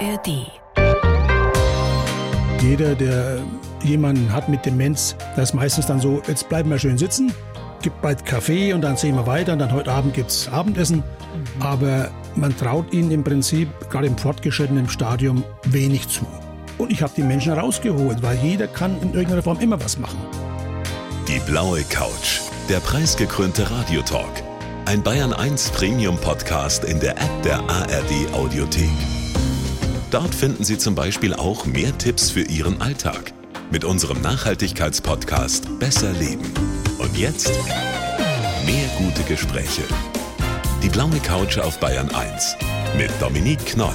ARD. Jeder, der jemanden hat mit Demenz, das ist meistens dann so, jetzt bleiben wir schön sitzen, gibt bald Kaffee und dann sehen wir weiter und dann heute Abend gibt es Abendessen. Mhm. Aber man traut ihnen im Prinzip, gerade im fortgeschrittenen Stadium, wenig zu. Und ich habe die Menschen rausgeholt, weil jeder kann in irgendeiner Form immer was machen. Die blaue Couch, der preisgekrönte Radiotalk. Ein Bayern 1 Premium Podcast in der App der ARD Audiothek. Dort finden Sie zum Beispiel auch mehr Tipps für Ihren Alltag mit unserem Nachhaltigkeitspodcast Besser Leben. Und jetzt mehr gute Gespräche. Die blaue Couch auf Bayern 1 mit Dominique Knoll.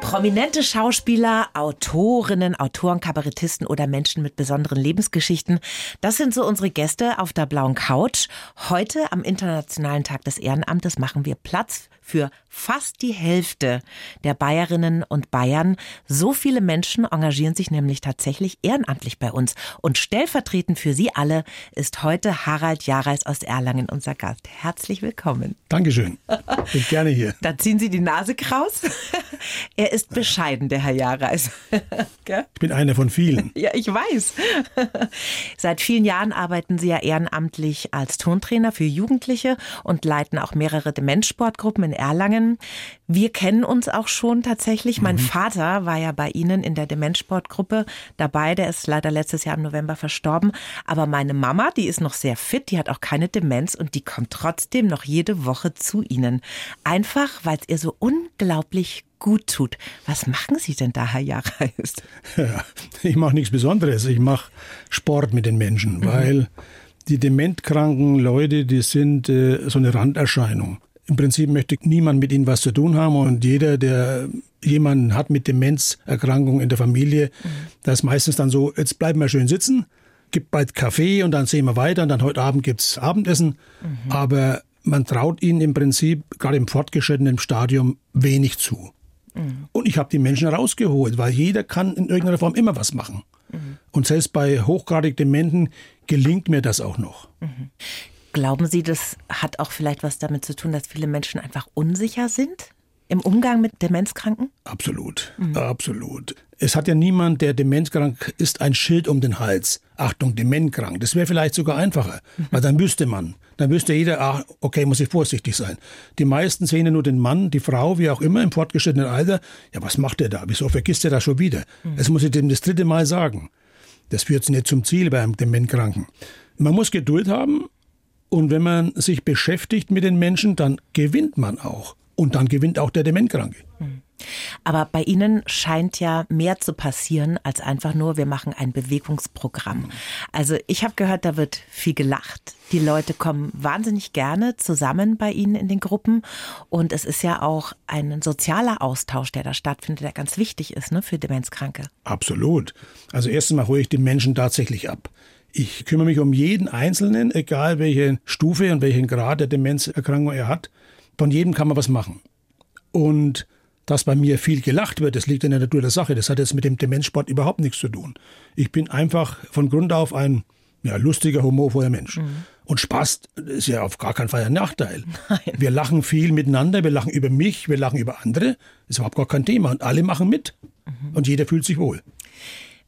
Prominente Schauspieler, Autorinnen, Autoren, Kabarettisten oder Menschen mit besonderen Lebensgeschichten. Das sind so unsere Gäste auf der blauen Couch. Heute am Internationalen Tag des Ehrenamtes machen wir Platz für fast die Hälfte der Bayerinnen und Bayern. So viele Menschen engagieren sich nämlich tatsächlich ehrenamtlich bei uns. Und stellvertretend für Sie alle ist heute Harald Jareis aus Erlangen unser Gast. Herzlich willkommen. Dankeschön. Bin gerne hier. da ziehen Sie die Nase kraus. er ist bescheiden, der Herr Jareis. ich bin einer von vielen. Ja, ich weiß. Seit vielen Jahren arbeiten Sie ja ehrenamtlich als Tontrainer für Jugendliche und leiten auch mehrere Demenzsportgruppen in Erlangen. Wir kennen uns auch schon tatsächlich. Mein mhm. Vater war ja bei Ihnen in der Demenzsportgruppe dabei. Der ist leider letztes Jahr im November verstorben. Aber meine Mama, die ist noch sehr fit, die hat auch keine Demenz und die kommt trotzdem noch jede Woche zu Ihnen. Einfach, weil es ihr so unglaublich gut tut. Was machen Sie denn da, Herr Jareis? Ja, ich mache nichts Besonderes. Ich mache Sport mit den Menschen, mhm. weil die dementkranken Leute, die sind äh, so eine Randerscheinung. Im Prinzip möchte niemand mit ihnen was zu tun haben und jeder, der jemanden hat mit Demenzerkrankung in der Familie, mhm. das ist meistens dann so, jetzt bleiben wir schön sitzen, gibt bald Kaffee und dann sehen wir weiter und dann heute Abend gibt es Abendessen. Mhm. Aber man traut ihnen im Prinzip, gerade im fortgeschrittenen Stadium, wenig zu. Mhm. Und ich habe die Menschen rausgeholt, weil jeder kann in irgendeiner Form immer was machen. Mhm. Und selbst bei hochgradig Dementen gelingt mir das auch noch. Glauben Sie, das hat auch vielleicht was damit zu tun, dass viele Menschen einfach unsicher sind im Umgang mit Demenzkranken? Absolut, mhm. absolut. Es hat ja niemand, der demenzkrank ist, ein Schild um den Hals. Achtung, dementkrank. Das wäre vielleicht sogar einfacher, mhm. weil dann wüsste man. Dann wüsste jeder, ah, okay, muss ich vorsichtig sein. Die meisten sehen ja nur den Mann, die Frau, wie auch immer, im fortgeschrittenen Alter. Ja, was macht der da? Wieso vergisst er das schon wieder? Mhm. Das muss ich dem das dritte Mal sagen. Das führt nicht zum Ziel beim Dementkranken. Man muss Geduld haben und wenn man sich beschäftigt mit den Menschen, dann gewinnt man auch. Und dann gewinnt auch der Dementkranke. Hm. Aber bei Ihnen scheint ja mehr zu passieren als einfach nur, wir machen ein Bewegungsprogramm. Also ich habe gehört, da wird viel gelacht. Die Leute kommen wahnsinnig gerne zusammen bei Ihnen in den Gruppen. Und es ist ja auch ein sozialer Austausch, der da stattfindet, der ganz wichtig ist ne, für Demenzkranke. Absolut. Also erstens mal hole ich die Menschen tatsächlich ab. Ich kümmere mich um jeden Einzelnen, egal welche Stufe und welchen Grad der Demenzerkrankung er hat. Von jedem kann man was machen. Und dass bei mir viel gelacht wird, das liegt in der Natur der Sache. Das hat jetzt mit dem Demenzsport überhaupt nichts zu tun. Ich bin einfach von Grund auf ein ja, lustiger, humorvoller Mensch. Mhm. Und Spaß ist ja auf gar keinen Fall ein Nachteil. Nein. Wir lachen viel miteinander, wir lachen über mich, wir lachen über andere. Das ist überhaupt gar kein Thema. Und alle machen mit. Mhm. Und jeder fühlt sich wohl.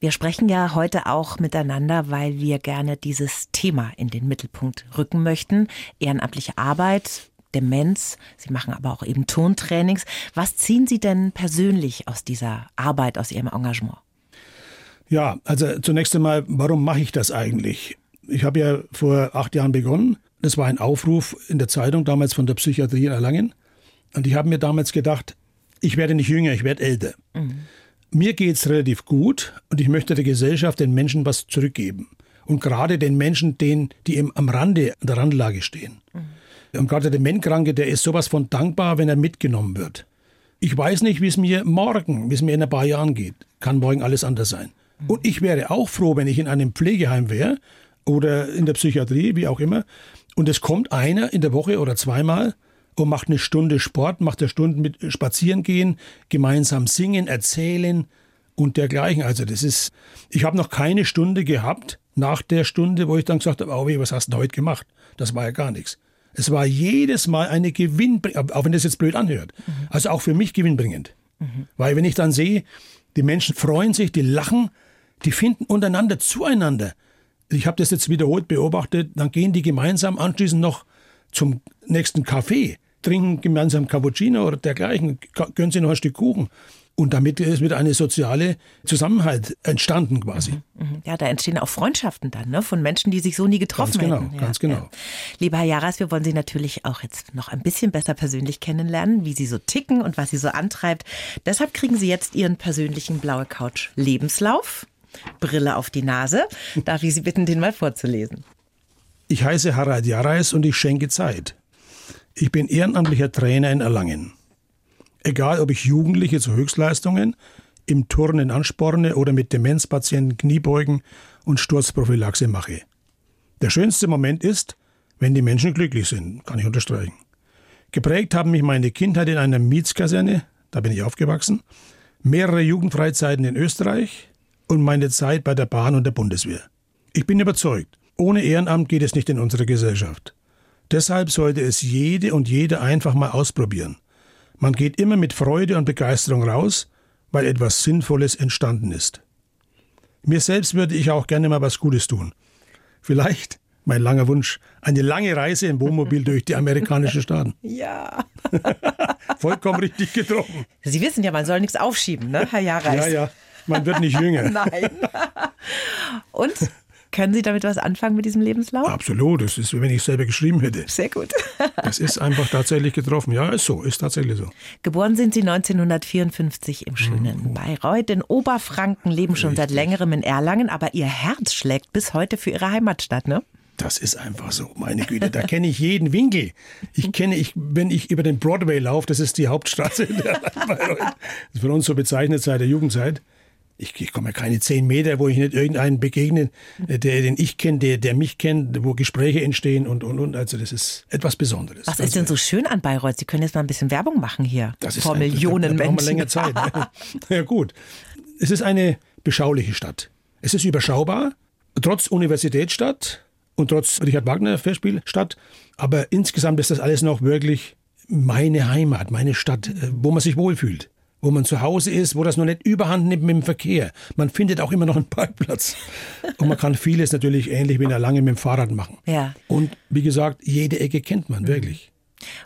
Wir sprechen ja heute auch miteinander, weil wir gerne dieses Thema in den Mittelpunkt rücken möchten. Ehrenamtliche Arbeit, Demenz. Sie machen aber auch eben Tontrainings. Was ziehen Sie denn persönlich aus dieser Arbeit, aus Ihrem Engagement? Ja, also zunächst einmal, warum mache ich das eigentlich? Ich habe ja vor acht Jahren begonnen. Das war ein Aufruf in der Zeitung, damals von der Psychiatrie in Erlangen. Und ich habe mir damals gedacht, ich werde nicht jünger, ich werde älter. Mhm mir geht es relativ gut und ich möchte der Gesellschaft, den Menschen was zurückgeben. Und gerade den Menschen, denen, die eben am Rande, an der Randlage stehen. Mhm. Und gerade der Dementkranke, der ist sowas von dankbar, wenn er mitgenommen wird. Ich weiß nicht, wie es mir morgen, wie es mir in ein paar Jahren geht. Kann morgen alles anders sein. Mhm. Und ich wäre auch froh, wenn ich in einem Pflegeheim wäre oder in der Psychiatrie, wie auch immer. Und es kommt einer in der Woche oder zweimal und macht eine Stunde Sport, macht eine Stunde mit Spazieren gehen, gemeinsam singen, erzählen und dergleichen. Also das ist, ich habe noch keine Stunde gehabt nach der Stunde, wo ich dann gesagt habe, oh, was hast du heute gemacht? Das war ja gar nichts. Es war jedes Mal eine gewinnbringend, auch wenn das jetzt blöd anhört. Mhm. Also auch für mich gewinnbringend. Mhm. Weil wenn ich dann sehe, die Menschen freuen sich, die lachen, die finden untereinander zueinander. Ich habe das jetzt wiederholt beobachtet, dann gehen die gemeinsam anschließend noch zum nächsten Café, trinken gemeinsam Cappuccino oder dergleichen, gönnen sich noch ein Stück Kuchen. Und damit ist wieder eine soziale Zusammenhalt entstanden quasi. Mhm, mhm. Ja, da entstehen auch Freundschaften dann, ne? Von Menschen, die sich so nie getroffen ganz genau, hätten. Ja, ganz genau. Ja. Lieber Herr Jaras, wir wollen Sie natürlich auch jetzt noch ein bisschen besser persönlich kennenlernen, wie Sie so ticken und was Sie so antreibt. Deshalb kriegen Sie jetzt Ihren persönlichen Blaue Couch Lebenslauf. Brille auf die Nase. Darf ich Sie bitten, den mal vorzulesen? Ich heiße Harald Jarais und ich schenke Zeit. Ich bin ehrenamtlicher Trainer in Erlangen. Egal, ob ich Jugendliche zu Höchstleistungen im Turnen ansporne oder mit Demenzpatienten Kniebeugen und Sturzprophylaxe mache. Der schönste Moment ist, wenn die Menschen glücklich sind, kann ich unterstreichen. Geprägt haben mich meine Kindheit in einer Mietskaserne, da bin ich aufgewachsen, mehrere Jugendfreizeiten in Österreich und meine Zeit bei der Bahn und der Bundeswehr. Ich bin überzeugt, ohne Ehrenamt geht es nicht in unserer Gesellschaft. Deshalb sollte es jede und jede einfach mal ausprobieren. Man geht immer mit Freude und Begeisterung raus, weil etwas Sinnvolles entstanden ist. Mir selbst würde ich auch gerne mal was Gutes tun. Vielleicht, mein langer Wunsch, eine lange Reise im Wohnmobil durch die amerikanischen Staaten. Ja. Vollkommen richtig getroffen. Sie wissen ja, man soll nichts aufschieben, ne, Herr Jareis? Ja, ja. Man wird nicht jünger. Nein. Und können Sie damit was anfangen mit diesem Lebenslauf? Absolut, das ist, wie wenn ich selber geschrieben hätte. Sehr gut. das ist einfach tatsächlich getroffen. Ja, ist so, ist tatsächlich so. Geboren sind Sie 1954 im schönen mhm. Bayreuth. In Oberfranken leben schon Richtig. seit längerem in Erlangen, aber Ihr Herz schlägt bis heute für Ihre Heimatstadt, ne? Das ist einfach so, meine Güte. Da kenne ich jeden Winkel. Ich kenne, ich, wenn ich über den Broadway laufe, das ist die Hauptstraße in der Bayreuth. Das ist für uns so bezeichnet seit der Jugendzeit ich, ich komme ja keine zehn Meter, wo ich nicht irgendeinen begegne, äh, der, den ich kenne, der, der mich kennt, wo Gespräche entstehen und, und, und. Also das ist etwas Besonderes. Was ist also, denn so schön an Bayreuth? Sie können jetzt mal ein bisschen Werbung machen hier. Das ist Vor ein, Millionen da, da Menschen. länger Zeit. Ne? ja gut. Es ist eine beschauliche Stadt. Es ist überschaubar, trotz Universitätsstadt und trotz Richard Wagner Festspielstadt. Aber insgesamt ist das alles noch wirklich meine Heimat, meine Stadt, äh, wo man sich wohlfühlt wo man zu Hause ist, wo das noch nicht überhand nimmt mit dem Verkehr. Man findet auch immer noch einen Parkplatz. Und man kann vieles natürlich ähnlich wie in der Lange mit dem Fahrrad machen. Ja. Und wie gesagt, jede Ecke kennt man wirklich.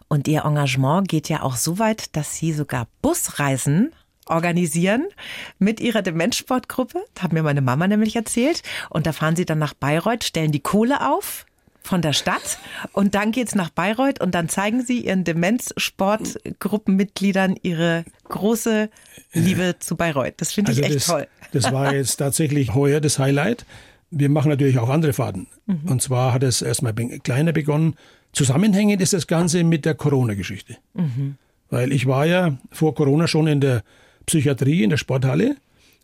Und Ihr Engagement geht ja auch so weit, dass Sie sogar Busreisen organisieren mit ihrer Demenzsportgruppe. Das hat mir meine Mama nämlich erzählt. Und da fahren sie dann nach Bayreuth, stellen die Kohle auf, von der Stadt und dann geht's nach Bayreuth und dann zeigen sie ihren Demenzsportgruppenmitgliedern ihre große Liebe zu Bayreuth. Das finde ich also echt das, toll. Das war jetzt tatsächlich heuer das Highlight. Wir machen natürlich auch andere Fahrten. Mhm. Und zwar hat es erstmal kleiner begonnen. Zusammenhängend ist das Ganze mit der Corona-Geschichte. Mhm. Weil ich war ja vor Corona schon in der Psychiatrie, in der Sporthalle.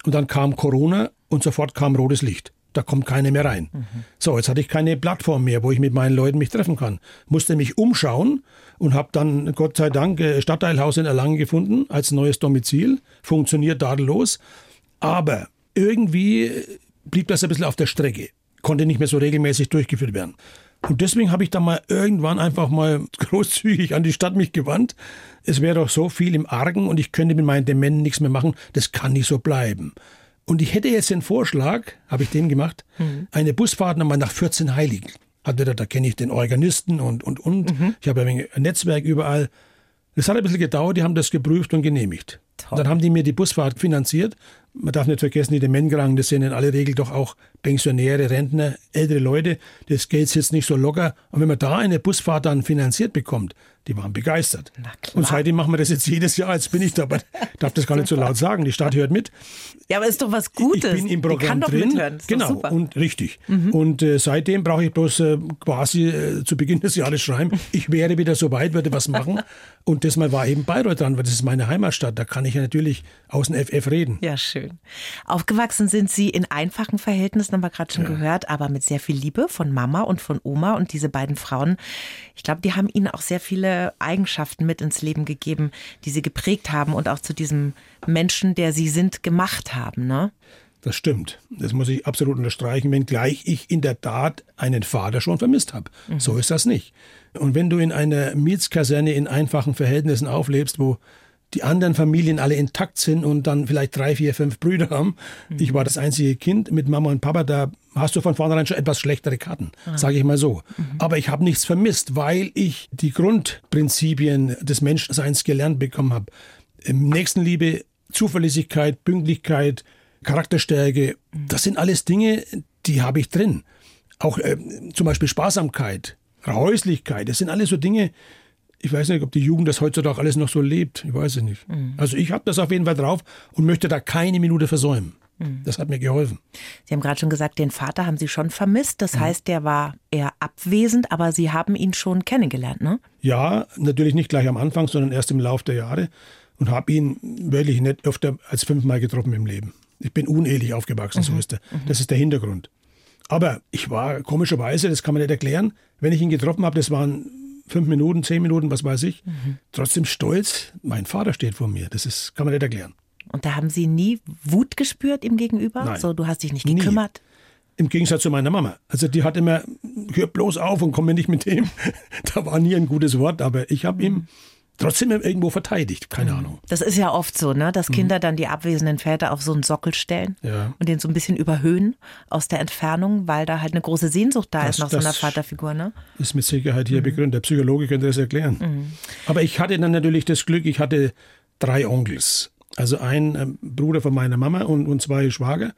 Und dann kam Corona und sofort kam rotes Licht. Da kommt keiner mehr rein. Mhm. So, jetzt hatte ich keine Plattform mehr, wo ich mit meinen Leuten mich treffen kann. Musste mich umschauen und habe dann Gott sei Dank äh, Stadtteilhaus in Erlangen gefunden als neues Domizil. Funktioniert tadellos. Aber irgendwie blieb das ein bisschen auf der Strecke. Konnte nicht mehr so regelmäßig durchgeführt werden. Und deswegen habe ich dann mal irgendwann einfach mal großzügig an die Stadt mich gewandt. Es wäre doch so viel im Argen und ich könnte mit meinen Dementen nichts mehr machen. Das kann nicht so bleiben. Und ich hätte jetzt den Vorschlag, habe ich den gemacht, mhm. eine Busfahrt nochmal nach 14 Heiligen. Hat wieder, da kenne ich den Organisten und, und, und. Mhm. Ich habe ein Netzwerk überall. Das hat ein bisschen gedauert, die haben das geprüft und genehmigt. Und dann haben die mir die Busfahrt finanziert. Man darf nicht vergessen, die Dementkranken, das sind in aller Regel doch auch Pensionäre, Rentner, ältere Leute. Das Geld sitzt nicht so locker. Und wenn man da eine Busfahrt dann finanziert bekommt, die waren begeistert. Und seitdem machen wir das jetzt jedes Jahr. Jetzt bin ich da, aber ich darf das gar nicht so laut sagen. Die Stadt hört mit. Ja, aber ist doch was Gutes. Ich bin im Programm drin. Genau, und richtig. Mhm. Und äh, seitdem brauche ich bloß äh, quasi äh, zu Beginn des Jahres schreiben, ich wäre wieder so weit, würde was machen. und das mal war eben Bayreuth dran, weil das ist meine Heimatstadt. Da kann ich ja natürlich aus dem FF reden. Ja, schön. Aufgewachsen sind Sie in einfachen Verhältnissen, haben wir gerade schon ja. gehört, aber mit sehr viel Liebe von Mama und von Oma. Und diese beiden Frauen, ich glaube, die haben Ihnen auch sehr viele Eigenschaften mit ins Leben gegeben, die Sie geprägt haben und auch zu diesem Menschen, der Sie sind, gemacht haben. Ne? Das stimmt. Das muss ich absolut unterstreichen, wenngleich ich in der Tat einen Vater schon vermisst habe. Mhm. So ist das nicht. Und wenn du in einer Mietskaserne in einfachen Verhältnissen auflebst, wo die anderen Familien alle intakt sind und dann vielleicht drei, vier, fünf Brüder haben. Mhm. Ich war das einzige Kind mit Mama und Papa, da hast du von vornherein schon etwas schlechtere Karten, ah. sage ich mal so. Mhm. Aber ich habe nichts vermisst, weil ich die Grundprinzipien des Menschseins gelernt bekommen habe. Nächstenliebe, Zuverlässigkeit, Pünktlichkeit, Charakterstärke, mhm. das sind alles Dinge, die habe ich drin. Auch äh, zum Beispiel Sparsamkeit, Häuslichkeit, das sind alles so Dinge, ich weiß nicht, ob die Jugend das heutzutage alles noch so lebt. Ich weiß es nicht. Mhm. Also ich habe das auf jeden Fall drauf und möchte da keine Minute versäumen. Mhm. Das hat mir geholfen. Sie haben gerade schon gesagt, den Vater haben Sie schon vermisst. Das mhm. heißt, der war eher abwesend, aber Sie haben ihn schon kennengelernt, ne? Ja, natürlich nicht gleich am Anfang, sondern erst im Laufe der Jahre und habe ihn wirklich nicht öfter als fünfmal getroffen im Leben. Ich bin unehelich aufgewachsen, so mhm. ist der. Mhm. Das ist der Hintergrund. Aber ich war komischerweise, das kann man nicht erklären, wenn ich ihn getroffen habe, das waren fünf Minuten, zehn Minuten, was weiß ich, mhm. trotzdem stolz, mein Vater steht vor mir. Das ist, kann man nicht erklären. Und da haben Sie nie Wut gespürt ihm gegenüber? Nein. So, du hast dich nicht gekümmert? Nie. Im Gegensatz zu meiner Mama. Also die hat immer, hör bloß auf und komm mir nicht mit dem. da war nie ein gutes Wort, aber ich habe ihm trotzdem irgendwo verteidigt. Keine mhm. Ahnung. Das ist ja oft so, ne? dass mhm. Kinder dann die abwesenden Väter auf so einen Sockel stellen ja. und den so ein bisschen überhöhen aus der Entfernung, weil da halt eine große Sehnsucht da das, ist nach so einer Vaterfigur. Ne? Ist mit Sicherheit hier mhm. begründet. Der Psychologe könnte das erklären. Mhm. Aber ich hatte dann natürlich das Glück, ich hatte drei Onkels. Also ein äh, Bruder von meiner Mama und, und zwei Schwager.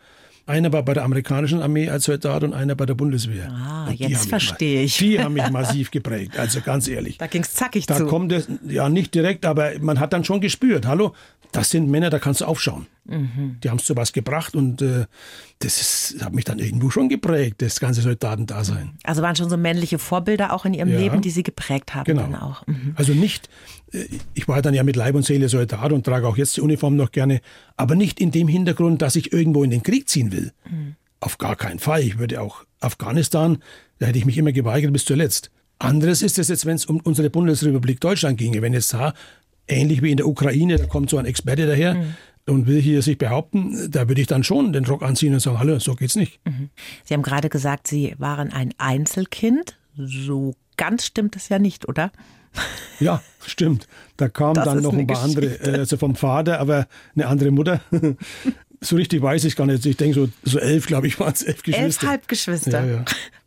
Einer war bei der amerikanischen Armee als Soldat und einer bei der Bundeswehr. Ah, jetzt verstehe ich. Die haben mich massiv geprägt, also ganz ehrlich. Da ging es zackig da zu. Da kommt es, ja nicht direkt, aber man hat dann schon gespürt, hallo, das sind Männer, da kannst du aufschauen. Mhm. Die haben es zu was gebracht und äh, das ist, hat mich dann irgendwo schon geprägt, das ganze Soldatendasein. Also waren schon so männliche Vorbilder auch in ihrem ja. Leben, die sie geprägt haben genau. dann auch. Mhm. Also nicht, ich war dann ja mit Leib und Seele Soldat und trage auch jetzt die Uniform noch gerne, aber nicht in dem Hintergrund, dass ich irgendwo in den Krieg ziehen will. Mhm. Auf gar keinen Fall. Ich würde auch Afghanistan, da hätte ich mich immer geweigert bis zuletzt. Anderes ist es jetzt, wenn es um unsere Bundesrepublik Deutschland ginge. Wenn jetzt da ähnlich wie in der Ukraine, da kommt so ein Experte daher mhm. und will hier sich behaupten, da würde ich dann schon den Rock anziehen und sagen, hallo, so geht's nicht. Mhm. Sie haben gerade gesagt, Sie waren ein Einzelkind. So ganz stimmt das ja nicht, oder? Ja, stimmt. Da kamen dann noch ein paar Geschichte. andere, äh, also vom Vater, aber eine andere Mutter. so richtig weiß ich gar nicht. Ich denke, so, so elf, glaube ich, waren es elf Geschwister. Elf Halbgeschwister. Ja,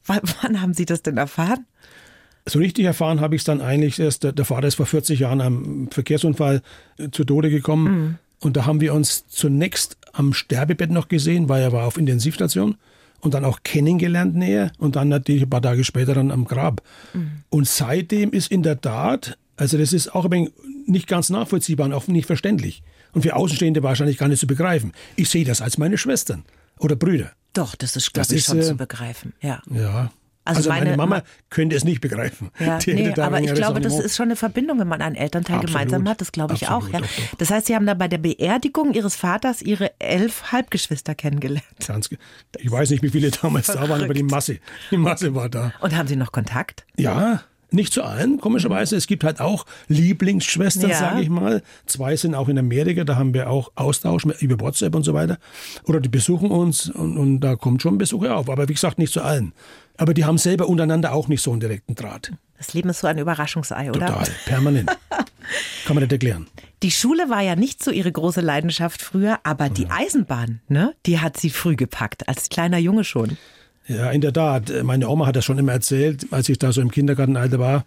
ja. wann haben Sie das denn erfahren? So richtig erfahren habe ich es dann eigentlich erst, der, der, Vater ist vor 40 Jahren am Verkehrsunfall äh, zu Tode gekommen. Mhm. Und da haben wir uns zunächst am Sterbebett noch gesehen, weil er war auf Intensivstation und dann auch kennengelernt näher und dann natürlich ein paar Tage später dann am Grab. Mhm. Und seitdem ist in der Tat, also das ist auch ein wenig nicht ganz nachvollziehbar und auch nicht verständlich. Und für Außenstehende wahrscheinlich gar nicht zu begreifen. Ich sehe das als meine Schwestern oder Brüder. Doch, das ist, glaube ich, schon äh, zu begreifen. Ja. Ja. Also, also meine, meine, Mama könnte es nicht begreifen. Ja, nee, aber ich glaube, das ist schon eine Verbindung, wenn man einen Elternteil Absolut. gemeinsam hat. Das glaube ich Absolut, auch. Ja. Das heißt, Sie haben da bei der Beerdigung Ihres Vaters Ihre elf Halbgeschwister kennengelernt. Ganz, ich weiß nicht, wie viele damals Verrückt. da waren, aber die Masse, die Masse war da. Und haben Sie noch Kontakt? Ja, nicht zu allen, komischerweise. Es gibt halt auch Lieblingsschwestern, ja. sage ich mal. Zwei sind auch in Amerika, da haben wir auch Austausch über WhatsApp und so weiter. Oder die besuchen uns und, und da kommt schon Besuche auf. Aber wie gesagt, nicht zu allen. Aber die haben selber untereinander auch nicht so einen direkten Draht. Das Leben ist so ein Überraschungsei, oder? Total, permanent. Kann man nicht erklären. Die Schule war ja nicht so ihre große Leidenschaft früher, aber die Eisenbahn, ne, die hat sie früh gepackt, als kleiner Junge schon. Ja, in der Tat. Meine Oma hat das schon immer erzählt, als ich da so im Kindergartenalter war.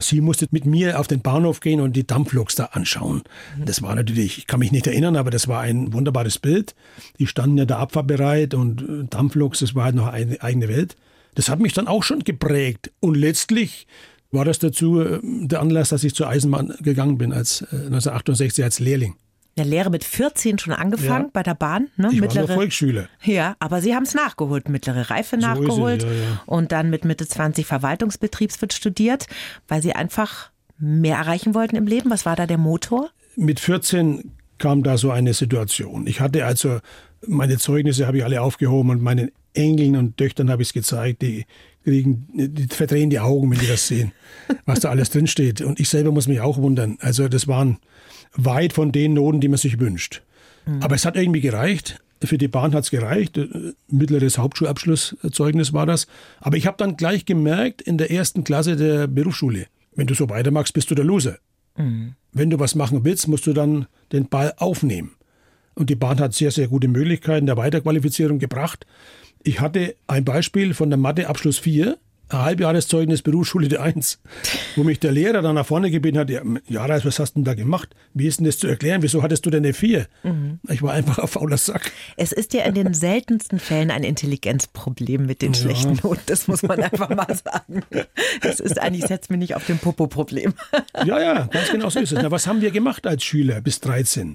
Sie musste mit mir auf den Bahnhof gehen und die Dampfloks da anschauen. Das war natürlich, ich kann mich nicht erinnern, aber das war ein wunderbares Bild. Die standen ja da abfahrbereit und äh, Dampfloks, das war halt noch eine eigene Welt. Das hat mich dann auch schon geprägt. Und letztlich war das dazu äh, der Anlass, dass ich zur Eisenbahn gegangen bin als 1968 äh, als Lehrling. Der Lehre mit 14 schon angefangen ja. bei der Bahn. Ne? Ich mittlere, war Volksschüler. Ja, aber Sie haben es nachgeholt, mittlere Reife so nachgeholt es, ja, ja. und dann mit Mitte 20 Verwaltungsbetriebswirt studiert, weil Sie einfach mehr erreichen wollten im Leben. Was war da der Motor? Mit 14 kam da so eine Situation. Ich hatte also meine Zeugnisse habe ich alle aufgehoben und meinen Enkeln und Töchtern habe ich es gezeigt. Die kriegen, die verdrehen die Augen, wenn die das sehen, was da alles drinsteht. Und ich selber muss mich auch wundern. Also das waren weit von den Noten, die man sich wünscht. Mhm. Aber es hat irgendwie gereicht. Für die Bahn hat es gereicht. Mittleres Hauptschulabschlusszeugnis war das. Aber ich habe dann gleich gemerkt, in der ersten Klasse der Berufsschule, wenn du so weitermachst, bist du der Loser. Mhm. Wenn du was machen willst, musst du dann den Ball aufnehmen. Und die Bahn hat sehr, sehr gute Möglichkeiten der Weiterqualifizierung gebracht. Ich hatte ein Beispiel von der Mathe Abschluss 4 ein Halbjahreszeugnis Berufsschule der 1, wo mich der Lehrer dann nach vorne gebeten hat, ja, Jara, was hast du denn da gemacht? Wie ist denn das zu erklären? Wieso hattest du denn eine 4? Mhm. Ich war einfach ein fauler Sack. Es ist ja in den seltensten Fällen ein Intelligenzproblem mit den ja. schlechten Noten, das muss man einfach mal sagen. Das ist eigentlich, setzt mir nicht auf dem Popo-Problem. Ja, ja, ganz genau so ist es. Na, was haben wir gemacht als Schüler bis 13?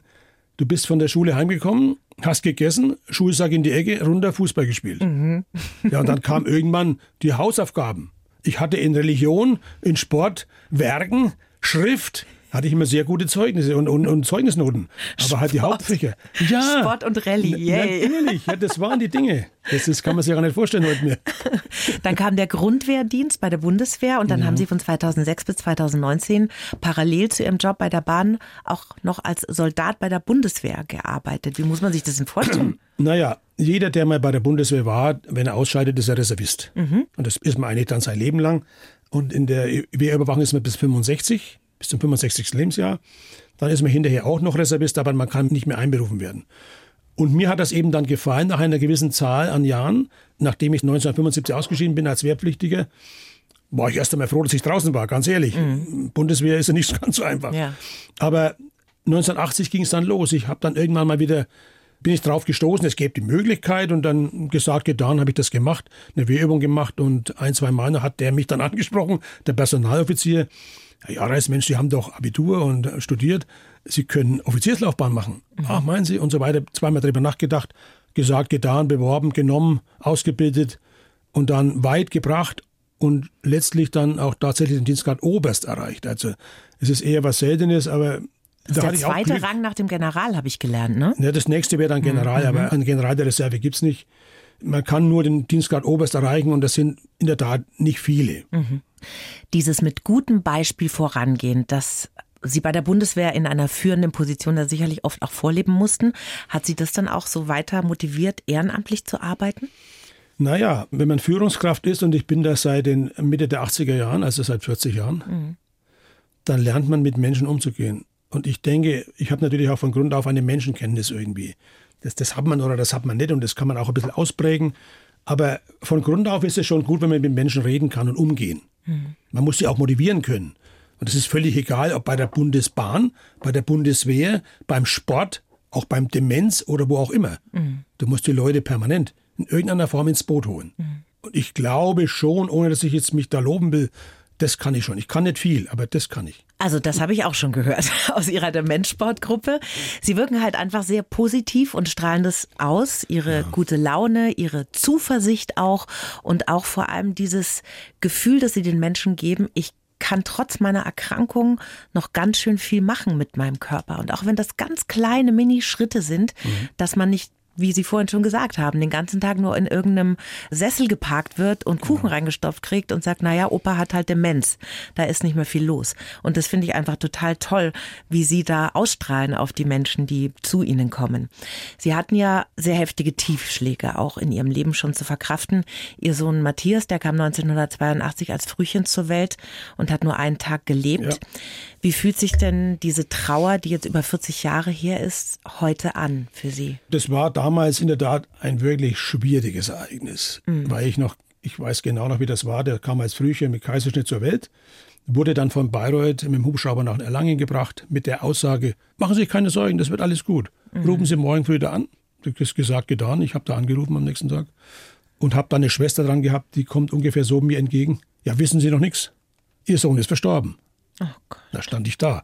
Du bist von der Schule heimgekommen, hast gegessen, Schulsack in die Ecke, runter Fußball gespielt. Mhm. Ja, und dann kamen irgendwann die Hausaufgaben. Ich hatte in Religion, in Sport, Werken, Schrift, hatte ich immer sehr gute Zeugnisse und, und, und Zeugnisnoten. Aber Sport. halt die Hauptfächer. Ja. Sport und Rallye. Yay. Natürlich, ja, das waren die Dinge. Das, das kann man sich gar nicht vorstellen heute mehr. Dann kam der Grundwehrdienst bei der Bundeswehr und dann ja. haben Sie von 2006 bis 2019 parallel zu Ihrem Job bei der Bahn auch noch als Soldat bei der Bundeswehr gearbeitet. Wie muss man sich das denn vorstellen? Naja, jeder, der mal bei der Bundeswehr war, wenn er ausscheidet, ist er Reservist. Mhm. Und das ist man eigentlich dann sein Leben lang. Und in der Wehrüberwachung ist man bis 65 bis zum 65. Lebensjahr. Dann ist man hinterher auch noch Reservist, aber man kann nicht mehr einberufen werden. Und mir hat das eben dann gefallen, nach einer gewissen Zahl an Jahren, nachdem ich 1975 ausgeschieden bin als Wehrpflichtiger, war ich erst einmal froh, dass ich draußen war, ganz ehrlich. Mhm. Bundeswehr ist ja nicht ganz so einfach. Ja. Aber 1980 ging es dann los. Ich habe dann irgendwann mal wieder, bin ich drauf gestoßen, es gäbe die Möglichkeit und dann gesagt, getan, habe ich das gemacht, eine Wehrübung gemacht und ein, zwei Mal hat der mich dann angesprochen, der Personaloffizier, Herr Jareis, Mensch, Sie haben doch Abitur und studiert, Sie können Offizierslaufbahn machen. Mhm. Ach, meinen Sie? Und so weiter. Zweimal darüber nachgedacht, gesagt, getan, beworben, genommen, ausgebildet und dann weit gebracht und letztlich dann auch tatsächlich den Dienstgrad Oberst erreicht. Also es ist eher was Seltenes, aber das ist der zweite Rang nach dem General, habe ich gelernt, ne? Ja, das nächste wäre dann General, mhm. aber ein General der Reserve gibt es nicht. Man kann nur den Dienstgrad Oberst erreichen und das sind in der Tat nicht viele. Mhm. Dieses mit gutem Beispiel vorangehen, das Sie bei der Bundeswehr in einer führenden Position da sicherlich oft auch vorleben mussten. Hat Sie das dann auch so weiter motiviert, ehrenamtlich zu arbeiten? Naja, wenn man Führungskraft ist und ich bin da seit den Mitte der 80er Jahren, also seit 40 Jahren, mhm. dann lernt man mit Menschen umzugehen. Und ich denke, ich habe natürlich auch von Grund auf eine Menschenkenntnis irgendwie. Das, das hat man oder das hat man nicht und das kann man auch ein bisschen ausprägen. Aber von Grund auf ist es schon gut, wenn man mit Menschen reden kann und umgehen. Mhm. Man muss sie auch motivieren können. Und es ist völlig egal, ob bei der Bundesbahn, bei der Bundeswehr, beim Sport, auch beim Demenz oder wo auch immer. Mhm. Du musst die Leute permanent in irgendeiner Form ins Boot holen. Mhm. Und ich glaube schon, ohne dass ich jetzt mich da loben will, das kann ich schon. Ich kann nicht viel, aber das kann ich. Also das habe ich auch schon gehört aus Ihrer Demenzsportgruppe. Sie wirken halt einfach sehr positiv und strahlen das aus. Ihre ja. gute Laune, Ihre Zuversicht auch und auch vor allem dieses Gefühl, das Sie den Menschen geben, ich kann trotz meiner Erkrankung noch ganz schön viel machen mit meinem Körper. Und auch wenn das ganz kleine Mini-Schritte sind, mhm. dass man nicht wie Sie vorhin schon gesagt haben, den ganzen Tag nur in irgendeinem Sessel geparkt wird und Kuchen genau. reingestopft kriegt und sagt, naja, Opa hat halt Demenz. Da ist nicht mehr viel los. Und das finde ich einfach total toll, wie Sie da ausstrahlen auf die Menschen, die zu Ihnen kommen. Sie hatten ja sehr heftige Tiefschläge auch in Ihrem Leben schon zu verkraften. Ihr Sohn Matthias, der kam 1982 als Frühchen zur Welt und hat nur einen Tag gelebt. Ja. Wie fühlt sich denn diese Trauer, die jetzt über 40 Jahre her ist, heute an für Sie? Das war damals in der Tat ein wirklich schwieriges Ereignis, mhm. weil ich noch, ich weiß genau noch, wie das war. Der kam als Frühchen mit Kaiserschnitt zur Welt, wurde dann von Bayreuth mit dem Hubschrauber nach Erlangen gebracht mit der Aussage: Machen Sie sich keine Sorgen, das wird alles gut. Mhm. Rufen Sie morgen früh da an. Das ist gesagt, getan. Ich habe da angerufen am nächsten Tag und habe da eine Schwester dran gehabt, die kommt ungefähr so mir entgegen. Ja, wissen Sie noch nichts? Ihr Sohn ist verstorben. Oh da stand ich da.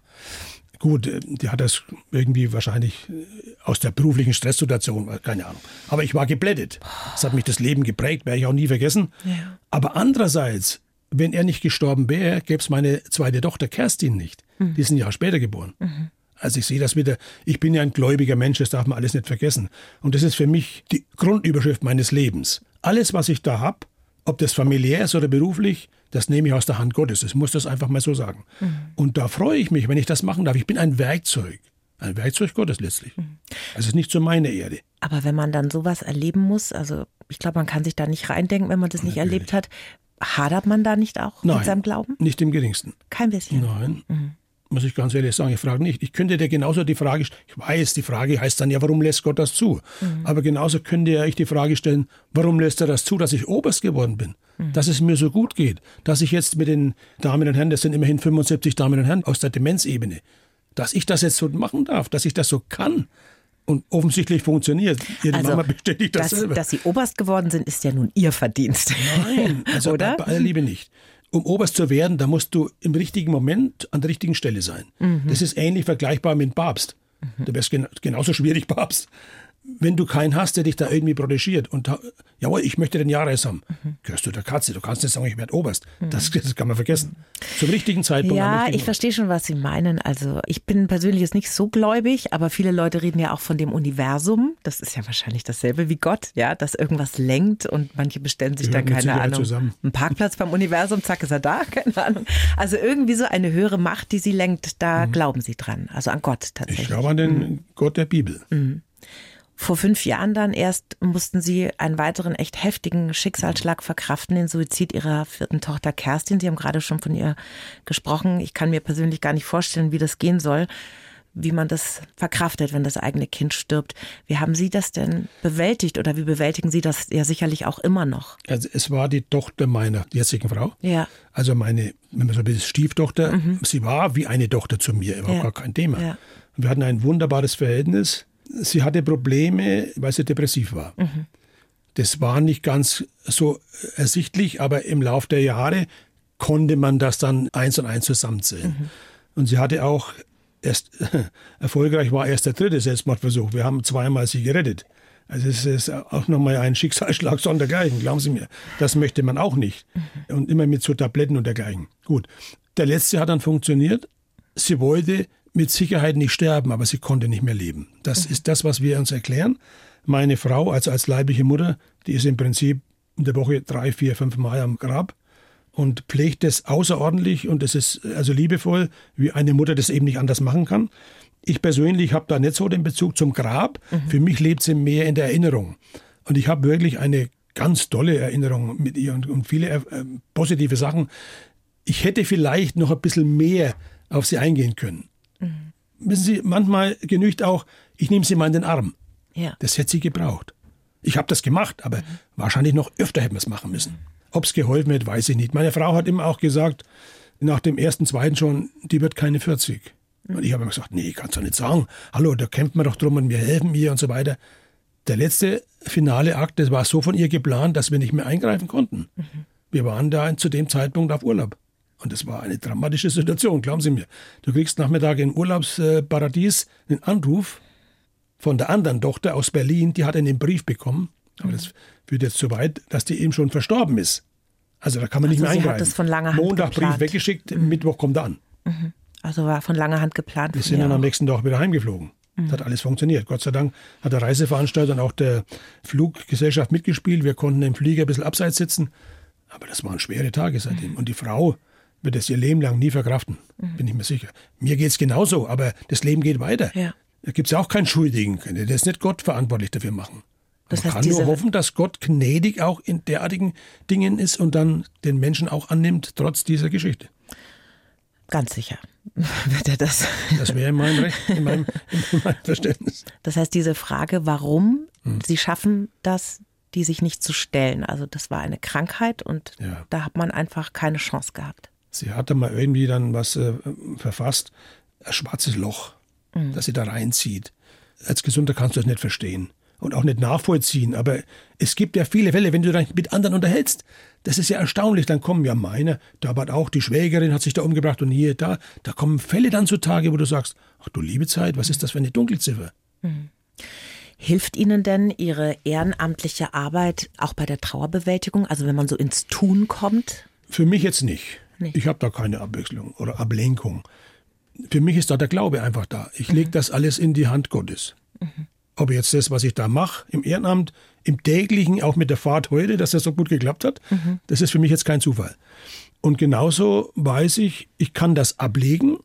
Gut, äh, die hat das irgendwie wahrscheinlich äh, aus der beruflichen Stresssituation, keine Ahnung. Aber ich war geblättet. Das hat mich das Leben geprägt, werde ich auch nie vergessen. Ja. Aber andererseits, wenn er nicht gestorben wäre, gäbe es meine zweite Tochter Kerstin nicht. Mhm. Die ist ein Jahr später geboren. Mhm. Also ich sehe das wieder, ich bin ja ein gläubiger Mensch, das darf man alles nicht vergessen. Und das ist für mich die Grundüberschrift meines Lebens. Alles, was ich da habe, ob das familiär ist oder beruflich, das nehme ich aus der Hand Gottes. Ich muss das einfach mal so sagen. Mhm. Und da freue ich mich, wenn ich das machen darf. Ich bin ein Werkzeug. Ein Werkzeug Gottes letztlich. Mhm. Es ist nicht so meine Erde. Aber wenn man dann sowas erleben muss, also ich glaube, man kann sich da nicht reindenken, wenn man das nicht Natürlich. erlebt hat. Hadert man da nicht auch Nein, mit seinem Glauben? nicht im geringsten. Kein bisschen. Nein, muss ich ganz ehrlich sagen, ich frage nicht. Ich könnte dir genauso die Frage, st- ich weiß, die Frage heißt dann ja, warum lässt Gott das zu? Aber genauso könnte ja ich die Frage stellen, warum lässt er das zu, dass ich Oberst geworden bin? Dass es mir so gut geht, dass ich jetzt mit den Damen und Herren, das sind immerhin 75 Damen und Herren aus der Demenzebene, dass ich das jetzt so machen darf, dass ich das so kann. Und offensichtlich funktioniert. Ihre Mama bestätigt das dass, selber. dass Sie Oberst geworden sind, ist ja nun Ihr Verdienst. Nein, also Oder? Bei, bei aller Liebe nicht. Um Oberst zu werden, da musst du im richtigen Moment an der richtigen Stelle sein. Mhm. Das ist ähnlich vergleichbar mit Papst. Du wärst gen genauso schwierig Papst. Wenn du keinen hast, der dich da irgendwie protegiert und jawohl, ich möchte den Jahres haben, Mhm. gehörst du der Katze. Du kannst nicht sagen, ich werde Oberst. Das, das kann man vergessen. Zum richtigen Zeitpunkt. Ja, richtigen ich verstehe schon, was Sie meinen. Also ich bin persönlich jetzt nicht so gläubig, aber viele Leute reden ja auch von dem Universum. Das ist ja wahrscheinlich dasselbe wie Gott, ja, dass irgendwas lenkt und manche bestellen sich mit keine Sicherheit Ahnung, zusammen. einen Parkplatz beim Universum, zack ist er da, keine Ahnung. Also irgendwie so eine höhere Macht, die sie lenkt, da glauben Sie dran. Also an Gott Ich tatsächlich. glaube an den Gott der Bibel. Vor fünf Jahren dann erst mussten sie einen weiteren echt heftigen Schicksalsschlag verkraften, den Suizid ihrer vierten Tochter Kerstin. Sie haben gerade schon von ihr gesprochen. Ich kann mir persönlich gar nicht vorstellen, wie das gehen soll, wie man das verkraftet, wenn das eigene Kind stirbt. Wie haben Sie das denn bewältigt oder wie bewältigen Sie das ja sicherlich auch immer noch? Also es war die Tochter meiner jetzigen Frau. Ja. Also meine, wenn man so will, Stieftochter, sie war wie eine Tochter zu mir, überhaupt Ja. gar kein Thema. Ja. Wir hatten ein wunderbares Verhältnis. Sie hatte Probleme, weil sie depressiv war. Das war nicht ganz so ersichtlich, aber im Lauf der Jahre konnte man das dann eins und eins zusammenzählen. Und sie hatte auch erst erfolgreich war erst der dritte Selbstmordversuch. Wir haben zweimal sie gerettet. Also es ist auch nochmal ein Schicksalsschlag sondergleichen, glauben Sie mir. Das möchte man auch nicht. Und immer mit so Tabletten und dergleichen. Gut. Der letzte hat dann funktioniert. Sie wollte mit Sicherheit nicht sterben, aber sie konnte nicht mehr leben. Das ist das, was wir uns erklären. Meine Frau, also als leibliche Mutter, die ist im Prinzip in der Woche drei, vier, fünf Mal am Grab und pflegt es außerordentlich und es ist also liebevoll, wie eine Mutter das eben nicht anders machen kann. Ich persönlich habe da nicht so den Bezug zum Grab. Für mich lebt sie mehr in der Erinnerung. Und ich habe wirklich eine ganz tolle Erinnerung mit ihr und, und viele äh, positive Sachen. Ich hätte vielleicht noch ein bisschen mehr auf sie eingehen können. Wissen Sie, manchmal genügt auch, ich nehme sie mal in den Arm. Ja. Das hätte sie gebraucht. Ich habe das gemacht, aber wahrscheinlich noch öfter hätten wir es machen müssen. Ob es geholfen hat, weiß ich nicht. Meine Frau hat immer auch gesagt, nach dem ersten, zweiten schon, die wird keine 40. Und ich habe immer gesagt, nee, kannst du nicht sagen. Hallo, da kämpft man doch drum und wir helfen ihr und so weiter. Der letzte finale Akt, das war so von ihr geplant, dass wir nicht mehr eingreifen konnten. Wir waren da zu dem Zeitpunkt auf Urlaub. Und das war eine dramatische Situation, glauben Sie mir. Du kriegst Nachmittag im Urlaubsparadies einen Anruf von der anderen Tochter aus Berlin, die hat einen Brief bekommen. Aber das führt jetzt zu weit, dass die eben schon verstorben ist. Also da kann man nicht Also mehr sie hat eingreifen. das von langer Hand Montag geplant. Brief weggeschickt, Mittwoch kommt er an. Also war von langer Hand geplant. Wir sind dann am auch. nächsten Tag wieder heimgeflogen. Mhm. Das hat alles funktioniert. Gott sei Dank hat der Reiseveranstalter und auch der Fluggesellschaft mitgespielt. Wir konnten im Flieger ein bisschen abseits sitzen. Aber das waren schwere Tage seitdem. Und die Frau wird das ihr Leben lang nie verkraften. Bin ich mir sicher. Mir geht es genauso, aber das Leben geht weiter. Mhm. Ja. Da gibt es ja auch keinen Schuldigen. Das ist nicht Gott verantwortlich dafür machen. Das Man heißt, kann nur hoffen, dass Gott gnädig auch in derartigen Dingen ist und dann den Menschen auch annimmt, trotz dieser Geschichte. Ganz sicher wird er das. Das wäre in meinem, Recht, in meinem, in meinem Verständnis. Das heißt, diese Frage, warum Hm. sie schaffen das, die sich nicht zu stellen. Also das war eine Krankheit und Ja. da hat man einfach keine Chance gehabt. Sie hatte mal irgendwie dann was äh, verfasst, ein schwarzes Loch, das sie da reinzieht. Als Gesunder kannst du das nicht verstehen und auch nicht nachvollziehen. Aber es gibt ja viele Fälle, wenn du dich mit anderen unterhältst. Das ist ja erstaunlich. Dann kommen ja meine, da war auch die Schwägerin, hat sich da umgebracht und hier, da. Da kommen Fälle dann zutage, wo du sagst, ach du liebe Zeit, was ist das für eine Dunkelziffer? Hilft Ihnen denn Ihre ehrenamtliche Arbeit auch bei der Trauerbewältigung? Also wenn man so ins Tun kommt? Für mich jetzt nicht. Nicht. Ich habe da keine Abwechslung oder Ablenkung. Für mich ist da der Glaube einfach da. Ich lege das alles in die Hand Gottes. Ob jetzt das, was ich da mache, im Ehrenamt, im täglichen, auch mit der Fahrt heute, dass das so gut geklappt hat, das ist für mich jetzt kein Zufall. Und genauso weiß ich, ich kann das ablegen.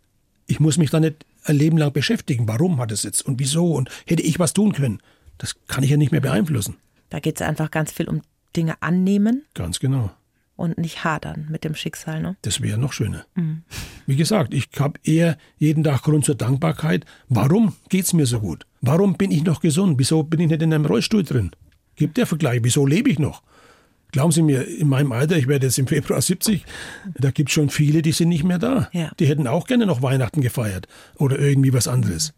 Ich muss mich da nicht ein Leben lang beschäftigen. Warum hat es jetzt und wieso und hätte ich was tun können? Das kann ich ja nicht mehr beeinflussen. Da geht es einfach ganz viel um Dinge annehmen. Ganz genau. Und nicht hadern mit dem Schicksal. Ne? Das wäre noch schöner. Mhm. Wie gesagt, ich habe eher jeden Tag Grund zur Dankbarkeit. Warum geht es mir so gut? Warum bin ich noch gesund? Wieso bin ich nicht in einem Rollstuhl drin? Gibt der Vergleich? Wieso lebe ich noch? Glauben Sie mir, in meinem Alter, ich werde jetzt im Februar 70, da gibt es schon viele, die sind nicht mehr da. Ja. Die hätten auch gerne noch Weihnachten gefeiert oder irgendwie was anderes.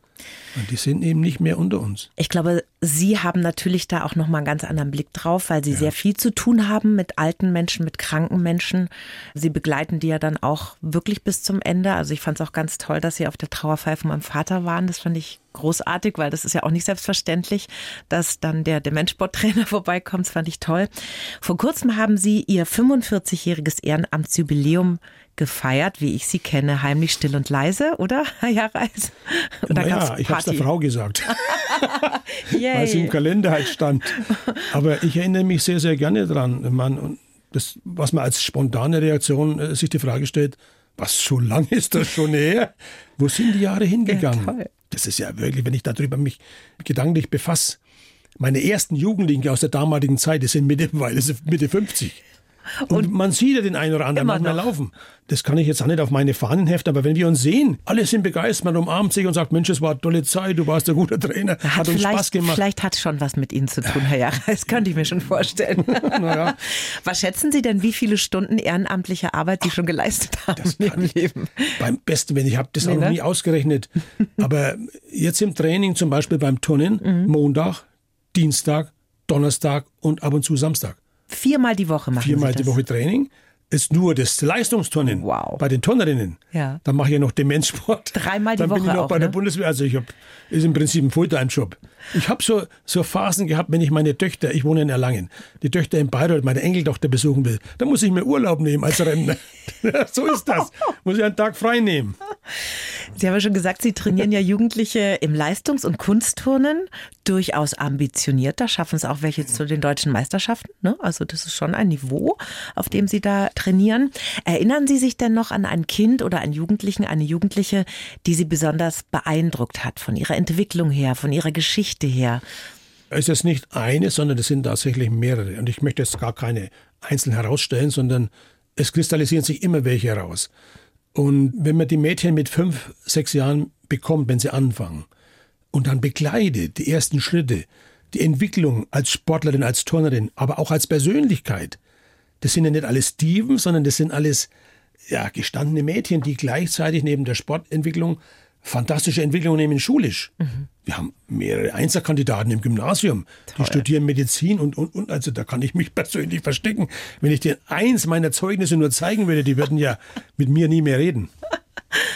Und die sind eben nicht mehr unter uns. Ich glaube, Sie haben natürlich da auch nochmal einen ganz anderen Blick drauf, weil Sie ja. sehr viel zu tun haben mit alten Menschen, mit kranken Menschen. Sie begleiten die ja dann auch wirklich bis zum Ende. Also ich fand es auch ganz toll, dass Sie auf der Trauerfeier von meinem Vater waren. Das fand ich großartig, weil das ist ja auch nicht selbstverständlich, dass dann der Demenzsporttrainer vorbeikommt. Das fand ich toll. Vor kurzem haben Sie Ihr 45-jähriges Ehrenamtsjubiläum gefeiert, wie ich sie kenne, heimlich still und leise, oder, Herr Jareis? Oder naja, ich habe es der Frau gesagt, weil es im Kalender halt stand. Aber ich erinnere mich sehr, sehr gerne dran. Man, das, was man als spontane Reaktion äh, sich die Frage stellt, was, so lange ist das schon her? Wo sind die Jahre hingegangen? Ja, das ist ja wirklich, wenn ich darüber mich gedanklich befasse. Meine ersten Jugendlichen aus der damaligen Zeit, die sind mittlerweile Mitte 50. Und, und, man sieht ja den einen oder anderen manchmal laufen. Das kann ich jetzt auch nicht auf meine Fahnen heften, aber wenn wir uns sehen, alle sind begeistert, man umarmt sich und sagt, Mensch, es war eine tolle Zeit, du warst ein guter Trainer, hat, hat uns Spaß gemacht. Vielleicht hat es schon was mit Ihnen zu tun, Herr Jara, das könnte ich mir schon vorstellen. naja. Was schätzen Sie denn, wie viele Stunden ehrenamtliche Arbeit Sie schon geleistet haben das in Ihrem Leben? Beim besten, wenn ich habe das nee, auch noch ne? nie ausgerechnet. aber jetzt im Training, zum Beispiel beim Turnen, mhm. Montag, Dienstag, Donnerstag und ab und zu Samstag. Viermal die Woche machen Viermal Sie das? die Woche Training. Ist nur das Leistungsturnen wow. bei den Turnerinnen. Ja. Dann mache ich ja noch Demenzsport. Dreimal die Dann Woche. Dann bin ich noch auch, bei ne? der Bundeswehr. Also ich habe ist im Prinzip ein Fulltime-Job. Ich habe so, so Phasen gehabt, wenn ich meine Töchter, ich wohne in Erlangen, die Töchter in Bayreuth, meine Enkeltochter besuchen will, dann muss ich mir Urlaub nehmen als Rentner. so ist das. Muss ich einen Tag frei nehmen. Sie haben ja schon gesagt, Sie trainieren ja Jugendliche im Leistungs- und Kunstturnen. Durchaus ambitioniert. Da schaffen es auch welche zu den deutschen Meisterschaften. Ne? Also das ist schon ein Niveau, auf dem Sie da trainieren. Erinnern Sie sich denn noch an ein Kind oder einen Jugendlichen, eine Jugendliche, die Sie besonders beeindruckt hat, von ihrer Entwicklung her, von ihrer Geschichte her? Es ist nicht eine, sondern es sind tatsächlich mehrere. Und ich möchte jetzt gar keine einzeln herausstellen, sondern es kristallisieren sich immer welche heraus. Und wenn man die Mädchen mit fünf, sechs Jahren bekommt, wenn sie anfangen, und dann begleitet die ersten Schritte, die Entwicklung als Sportlerin, als Turnerin, aber auch als Persönlichkeit, das sind ja nicht alles Steven, sondern das sind alles ja, gestandene Mädchen, die gleichzeitig neben der Sportentwicklung fantastische Entwicklungen nehmen schulisch. Mhm. Wir haben mehrere Einserkandidaten im Gymnasium, Toll. die studieren Medizin und, und, und. Also da kann ich mich persönlich verstecken. Wenn ich dir eins meiner Zeugnisse nur zeigen würde, die würden ja mit mir nie mehr reden.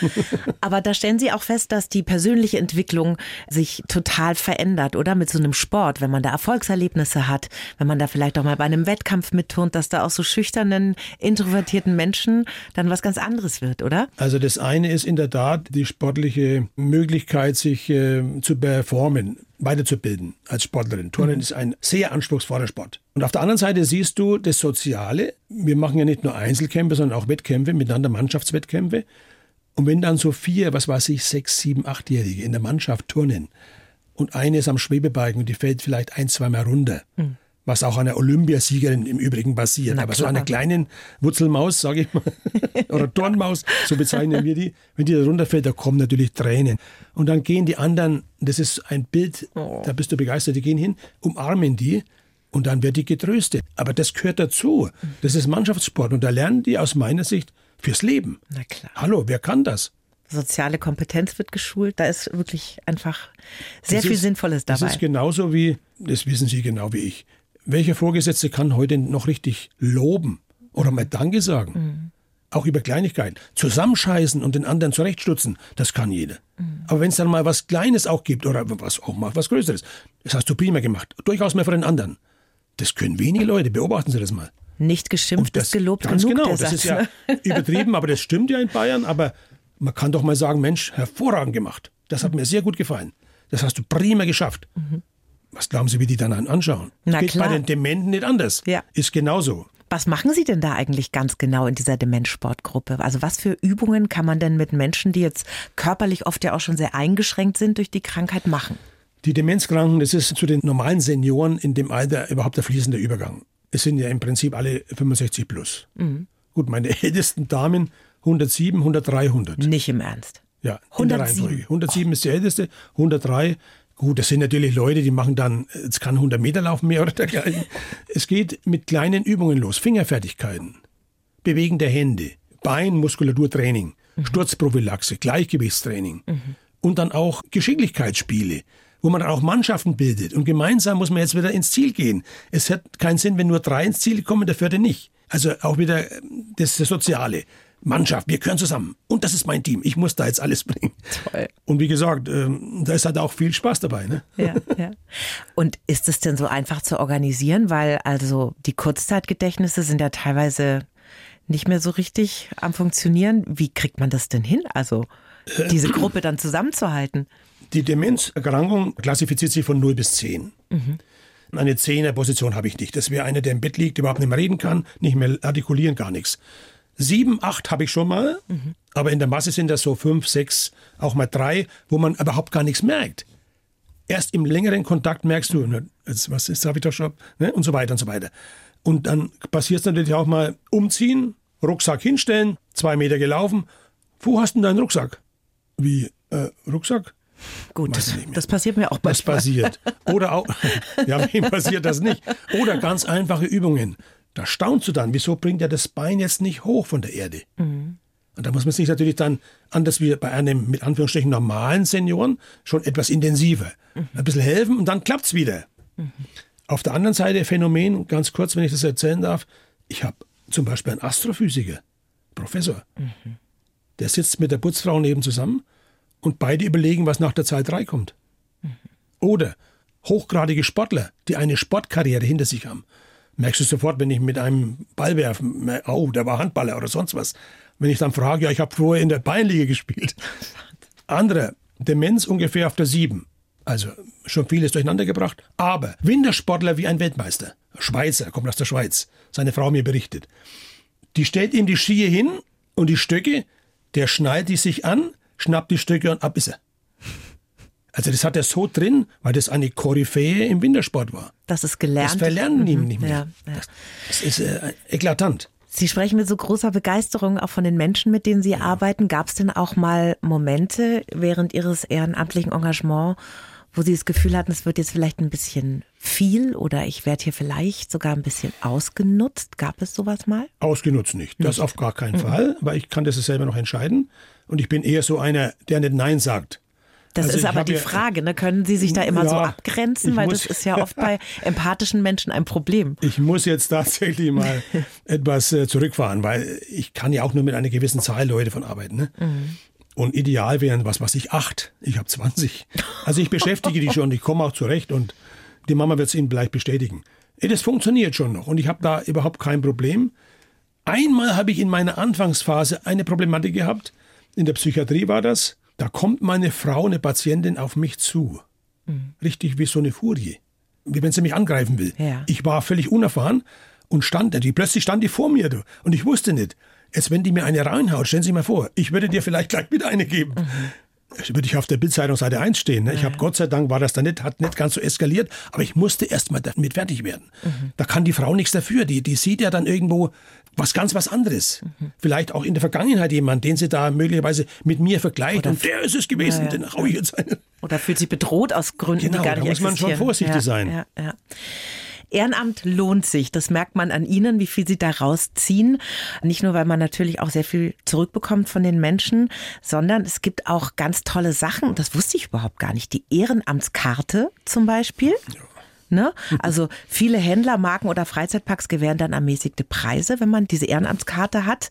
Aber da stellen Sie auch fest, dass die persönliche Entwicklung sich total verändert, oder? Mit so einem Sport, wenn man da Erfolgserlebnisse hat, wenn man da vielleicht auch mal bei einem Wettkampf mitturnt, dass da auch so schüchternen, introvertierten Menschen dann was ganz anderes wird, oder? Also das eine ist in der Tat die sportliche Möglichkeit, sich äh, zu performen weiterzubilden als Sportlerin. Turnen mhm. ist ein sehr anspruchsvoller Sport. Und auf der anderen Seite siehst du das Soziale. Wir machen ja nicht nur Einzelkämpfe, sondern auch Wettkämpfe, miteinander Mannschaftswettkämpfe. Und wenn dann so vier, was weiß ich, sechs, sieben, achtjährige in der Mannschaft turnen und eine ist am Schwebebalken und die fällt vielleicht ein, zweimal runter, mhm. was auch einer Olympiasiegerin im Übrigen passiert, Na, aber klar. so einer kleinen Wurzelmaus, sage ich mal, oder Dornmaus, so bezeichnen wir die, wenn die da runterfällt, da kommen natürlich Tränen. Und dann gehen die anderen, das ist ein Bild, oh. da bist du begeistert, die gehen hin, umarmen die und dann wird die getröstet. Aber das gehört dazu. Das ist Mannschaftssport und da lernen die aus meiner Sicht fürs Leben. Na klar. Hallo, wer kann das? Soziale Kompetenz wird geschult. Da ist wirklich einfach sehr das viel ist, Sinnvolles dabei. Das ist genauso wie, das wissen Sie genau wie ich. Welcher Vorgesetzte kann heute noch richtig loben oder mal Danke sagen? Mhm. Auch über Kleinigkeiten. Zusammenscheißen und den anderen zurechtstutzen, das kann jeder. Mhm. Aber wenn es dann mal was Kleines auch gibt oder was auch mal was Größeres, das hast du prima gemacht. Durchaus mal für den anderen. Das können wenige Leute. Beobachten Sie das mal. Nicht geschimpft das, ist gelobt ganz genug. Genau, das ist ja übertrieben, aber das stimmt ja in Bayern. Aber man kann doch mal sagen, Mensch, hervorragend gemacht. Das hat mir sehr gut gefallen. Das hast du prima geschafft. Mhm. Was glauben Sie, wie die dann anschauen? Na Geht klar. bei den Dementen nicht anders. Ja. Ist genauso. Was machen Sie denn da eigentlich ganz genau in dieser Demenzsportgruppe? Also was für Übungen kann man denn mit Menschen, die jetzt körperlich oft ja auch schon sehr eingeschränkt sind durch die Krankheit, machen? Die Demenzkranken, das ist zu den normalen Senioren in dem Alter überhaupt der fließende Übergang. Es sind ja im Prinzip alle 65 plus. Mhm. Gut, meine ältesten Damen 107, 103, 100. Nicht im Ernst. Ja, 107. 107 ist die älteste, 103. Gut, das sind natürlich Leute, die machen dann, es kann 100 Meter laufen mehr oder dergleichen. es geht mit kleinen Übungen los. Fingerfertigkeiten, Bewegen der Hände, Beinmuskulaturtraining, mhm. Sturzprophylaxe, Gleichgewichtstraining mhm. und dann auch Geschicklichkeitsspiele wo man auch Mannschaften bildet. Und gemeinsam muss man jetzt wieder ins Ziel gehen. Es hat keinen Sinn, wenn nur drei ins Ziel kommen, der vierte nicht. Also auch wieder das, das Soziale. Mannschaft, wir gehören zusammen. Und das ist mein Team. Ich muss da jetzt alles bringen. Toll. Und wie gesagt, ähm, da ist halt auch viel Spaß dabei. Ne? Ja, ja. Und ist es denn so einfach zu organisieren? Weil also die Kurzzeitgedächtnisse sind ja teilweise nicht mehr so richtig am Funktionieren. Wie kriegt man das denn hin? Also diese Gruppe dann zusammenzuhalten? Die Demenzerkrankung klassifiziert sich von 0 bis 10. Mhm. Eine Zehner-Position habe ich nicht. Das wäre einer, der im Bett liegt, überhaupt nicht mehr reden kann, nicht mehr artikulieren, gar nichts. Sieben, acht habe ich schon mal, mhm. aber in der Masse sind das so fünf, sechs, auch mal drei, wo man überhaupt gar nichts merkt. Erst im längeren Kontakt merkst du, was ist, habe ich doch schon, ne? und so weiter und so weiter. Und dann passiert es natürlich auch mal umziehen, Rucksack hinstellen, zwei Meter gelaufen. Wo hast du denn deinen Rucksack? Wie, äh, Rucksack? Gut, das, das, passiert mir auch manchmal. Das passiert. Oder auch, ja, wem passiert das nicht? Oder ganz einfache Übungen. Da staunst du dann, wieso bringt er das Bein jetzt nicht hoch von der Erde? Mhm. Und da muss man sich natürlich dann, anders wie bei einem mit Anführungsstrichen normalen Senioren, schon etwas intensiver. Mhm. Ein bisschen helfen und dann klappt es wieder. Mhm. Auf der anderen Seite Phänomen, ganz kurz, wenn ich das erzählen darf, ich habe zum Beispiel einen Astrophysiker, Professor, mhm. der sitzt mit der Putzfrau neben zusammen und beide überlegen, was nach der Zeit 3 kommt. Oder hochgradige Sportler, die eine Sportkarriere hinter sich haben. Merkst du sofort, wenn ich mit einem Ball werfe, oh, der war Handballer oder sonst was. Wenn ich dann frage, ja, ich habe vorher in der Beinliga gespielt. Andere, Demenz ungefähr auf der 7. Also schon vieles durcheinander gebracht. Aber Wintersportler wie ein Weltmeister. Schweizer, kommt aus der Schweiz. Seine Frau mir berichtet. Die stellt ihm die Skier hin und die Stöcke, der schnallt die sich an, schnappt die Stöcke und ab ist er. Also das hat er so drin, weil das eine Koryphäe im Wintersport war. Das ist gelernt. Das verlernen die mhm. nicht mehr. Ja, ja. Das, das, ist äh, eklatant. Sie sprechen mit so großer Begeisterung auch von den Menschen, mit denen Sie ja. arbeiten. Gab es denn auch mal Momente während Ihres ehrenamtlichen Engagements, wo Sie das Gefühl hatten, es wird jetzt vielleicht ein bisschen viel oder ich werde hier vielleicht sogar ein bisschen ausgenutzt? Gab es sowas mal? Ausgenutzt nicht. Das nicht. auf gar keinen mhm. Fall, weil ich kann das selber noch entscheiden. Und ich bin eher so einer, der nicht Nein sagt. Das also ist aber die Frage, ne? können Sie sich da immer ja, so abgrenzen? Weil das ist ja oft bei empathischen Menschen ein Problem. Ich muss jetzt tatsächlich mal etwas äh, zurückfahren, weil ich kann ja auch nur mit einer gewissen Zahl Leute von arbeiten. Ne? Mhm. Und ideal wären, was weiß ich, acht. Ich habe 20. Also ich beschäftige die schon, ich komme auch zurecht und die Mama wird es Ihnen gleich bestätigen. Das funktioniert schon noch und ich habe da überhaupt kein Problem. Einmal habe ich in meiner Anfangsphase eine Problematik gehabt. In der Psychiatrie war das. Da kommt meine Frau, eine Patientin, auf mich zu. Mhm. Richtig wie so eine Furie. Wie wenn sie mich angreifen will. Ja. Ich war völlig unerfahren und stand da. Die, plötzlich stand die vor mir. Du. Und ich wusste nicht. Jetzt, wenn die mir eine reinhaut, stellen Sie sich mal vor, ich würde dir vielleicht gleich wieder eine geben. Mhm würde ich auf der Bildzeitung Seite 1 stehen. Ne? Ich habe Gott sei Dank war das da nicht, hat nicht ganz so eskaliert, aber ich musste erst mal damit fertig werden. Mhm. Da kann die Frau nichts dafür. Die, die sieht ja dann irgendwo was ganz was anderes. Mhm. Vielleicht auch in der Vergangenheit jemand, den sie da möglicherweise mit mir vergleicht Oder und der ist es gewesen, ja, den hau ich jetzt eine. Oder fühlt sich bedroht aus Gründen, genau, die gar nicht da muss man schon vorsichtig ja, sein. Ja, ja. Ehrenamt lohnt sich. Das merkt man an Ihnen, wie viel Sie da rausziehen. Nicht nur, weil man natürlich auch sehr viel zurückbekommt von den Menschen, sondern es gibt auch ganz tolle Sachen. Das wusste ich überhaupt gar nicht. Die Ehrenamtskarte zum Beispiel. Ja. Ne? Also viele Händler, Marken oder Freizeitparks gewähren dann ermäßigte Preise, wenn man diese Ehrenamtskarte hat.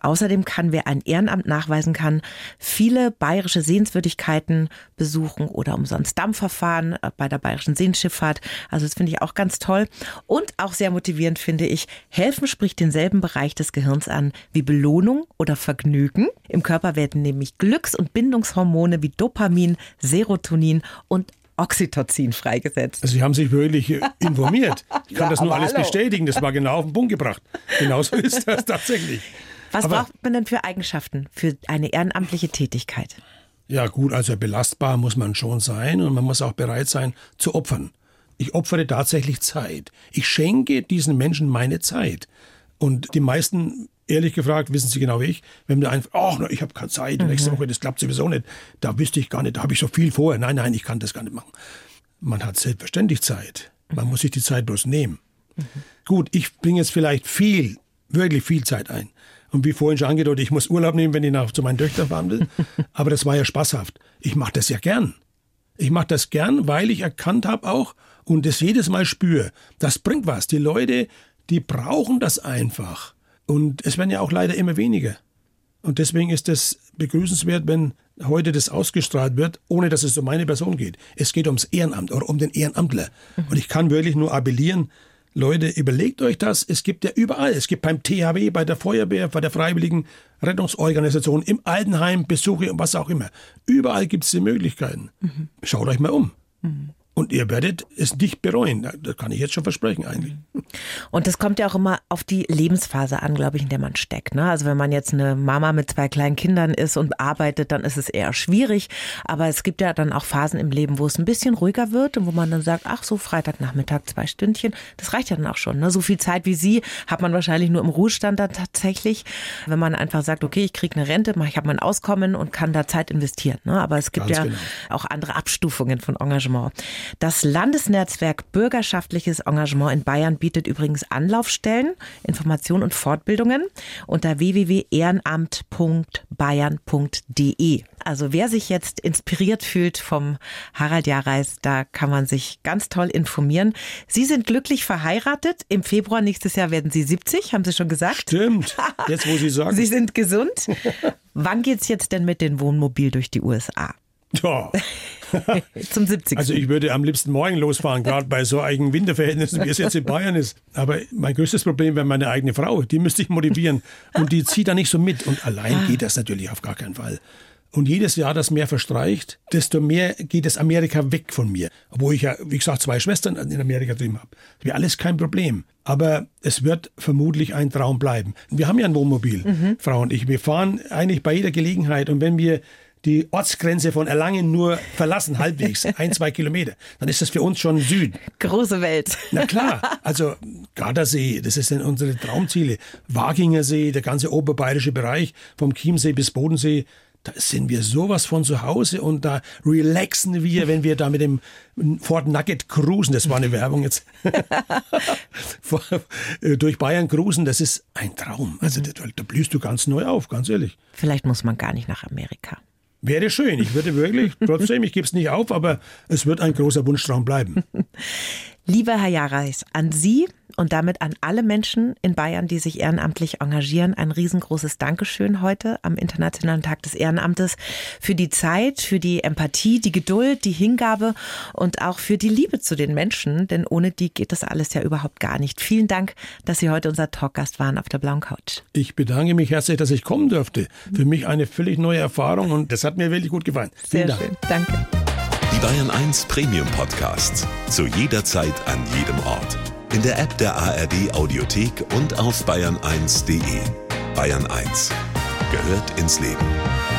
Außerdem kann, wer ein Ehrenamt nachweisen kann, viele bayerische Sehenswürdigkeiten besuchen oder umsonst Dampfer fahren äh, bei der bayerischen Seenschifffahrt. Also das finde ich auch ganz toll. Und auch sehr motivierend finde ich, helfen spricht denselben Bereich des Gehirns an wie Belohnung oder Vergnügen. Im Körper werden nämlich Glücks- und Bindungshormone wie Dopamin, Serotonin und Oxytocin freigesetzt. Also Sie haben sich wirklich informiert. Ich kann ja, das nur alles hallo. bestätigen. Das war genau auf den Punkt gebracht. Genauso ist das tatsächlich. Was aber braucht man denn für Eigenschaften für eine ehrenamtliche Tätigkeit? Ja gut, also belastbar muss man schon sein und man muss auch bereit sein zu opfern. Ich opfere tatsächlich Zeit. Ich schenke diesen Menschen meine Zeit. Und die meisten, ehrlich gefragt, wissen sie genau wie ich, wenn du einfach, ach, ich habe keine Zeit, mhm. nächste Woche, das klappt sowieso nicht, da wüsste ich gar nicht, da habe ich so viel vorher. Nein, nein, ich kann das gar nicht machen. Man hat selbstverständlich Zeit. Man mhm. muss sich die Zeit bloß nehmen. Mhm. Gut, ich bringe jetzt vielleicht viel, wirklich viel Zeit ein. Und wie vorhin schon angedeutet, ich muss Urlaub nehmen, wenn ich nach, zu meinen Töchtern fahren will. Aber das war ja spaßhaft. Ich mache das ja gern. Ich mache das gern, weil ich erkannt habe auch und das jedes Mal spüre. Das bringt was. Die Leute, die brauchen das einfach. Und es werden ja auch leider immer weniger. Und deswegen ist es begrüßenswert, wenn heute das ausgestrahlt wird, ohne dass es um meine Person geht. Es geht ums Ehrenamt oder um den Ehrenamtler. Mhm. Und ich kann wirklich nur appellieren, Leute, überlegt euch das. Es gibt ja überall. Es gibt beim THW, bei der Feuerwehr, bei der Freiwilligen Rettungsorganisation, im Altenheim, Besuche und was auch immer. Überall gibt es die Möglichkeiten. Mhm. Schaut euch mal um. Mhm. Und ihr werdet es nicht bereuen. Das kann ich jetzt schon versprechen eigentlich. Und das kommt ja auch immer auf die Lebensphase an, glaube ich, in der man steckt. Ne? Also wenn man jetzt eine Mama mit zwei kleinen Kindern ist und arbeitet, dann ist es eher schwierig. Aber es gibt ja dann auch Phasen im Leben, wo es ein bisschen ruhiger wird und wo man dann sagt, ach so, Freitagnachmittag zwei Stündchen, das reicht ja dann auch schon. Ne? So viel Zeit wie Sie hat man wahrscheinlich nur im Ruhestand dann tatsächlich. Wenn man einfach sagt, okay, ich kriege eine Rente, ich habe mein Auskommen und kann da Zeit investieren. Ne? Aber es gibt Ganz ja genau. auch andere Abstufungen von Engagement. Das Landesnetzwerk Bürgerschaftliches Engagement in Bayern bietet übrigens Anlaufstellen, Informationen und Fortbildungen unter www.ehrenamt.bayern.de. Also wer sich jetzt inspiriert fühlt vom Harald Jareis, da kann man sich ganz toll informieren. Sie sind glücklich verheiratet. Im Februar nächstes Jahr werden Sie 70, haben Sie schon gesagt? Stimmt. Jetzt, wo Sie sagen. Sie sind gesund. Wann geht's jetzt denn mit dem Wohnmobil durch die USA? Ja. Zum 70. Also ich würde am liebsten morgen losfahren, gerade bei so eigenen Winterverhältnissen, wie es jetzt in Bayern ist. Aber mein größtes Problem wäre meine eigene Frau. Die müsste ich motivieren. Und die zieht da nicht so mit. Und allein geht das natürlich auf gar keinen Fall. Und jedes Jahr, das mehr verstreicht, desto mehr geht es Amerika weg von mir. Obwohl ich ja, wie gesagt, zwei Schwestern in Amerika drüben habe. Das wäre alles kein Problem. Aber es wird vermutlich ein Traum bleiben. Wir haben ja ein Wohnmobil, mhm. Frau und ich. Wir fahren eigentlich bei jeder Gelegenheit. Und wenn wir die Ortsgrenze von Erlangen nur verlassen, halbwegs, ein, zwei Kilometer, dann ist das für uns schon Süden. Große Welt. Na klar, also Gardasee, das sind unsere Traumziele. Waginger See, der ganze oberbayerische Bereich, vom Chiemsee bis Bodensee, da sind wir sowas von zu Hause und da relaxen wir, wenn wir da mit dem Ford Nugget cruisen. Das war eine Werbung jetzt. Durch Bayern cruisen, das ist ein Traum. Also da, da blühst du ganz neu auf, ganz ehrlich. Vielleicht muss man gar nicht nach Amerika. Wäre schön. Ich würde wirklich, trotzdem, ich gebe es nicht auf, aber es wird ein großer Wunschtraum bleiben. Lieber Herr Jareis, an Sie und damit an alle Menschen in Bayern, die sich ehrenamtlich engagieren, ein riesengroßes Dankeschön heute am Internationalen Tag des Ehrenamtes für die Zeit, für die Empathie, die Geduld, die Hingabe und auch für die Liebe zu den Menschen, denn ohne die geht das alles ja überhaupt gar nicht. Vielen Dank, dass Sie heute unser Talkgast waren auf der blauen Couch. Ich bedanke mich herzlich, dass ich kommen durfte. Für mich eine völlig neue Erfahrung und das hat mir wirklich gut gefallen. Vielen Sehr Dank. Schön. Danke. Die Bayern 1 Premium Podcasts. Zu jeder Zeit, an jedem Ort. In der App der ARD Audiothek und auf bayern1.de. Bayern 1 gehört ins Leben.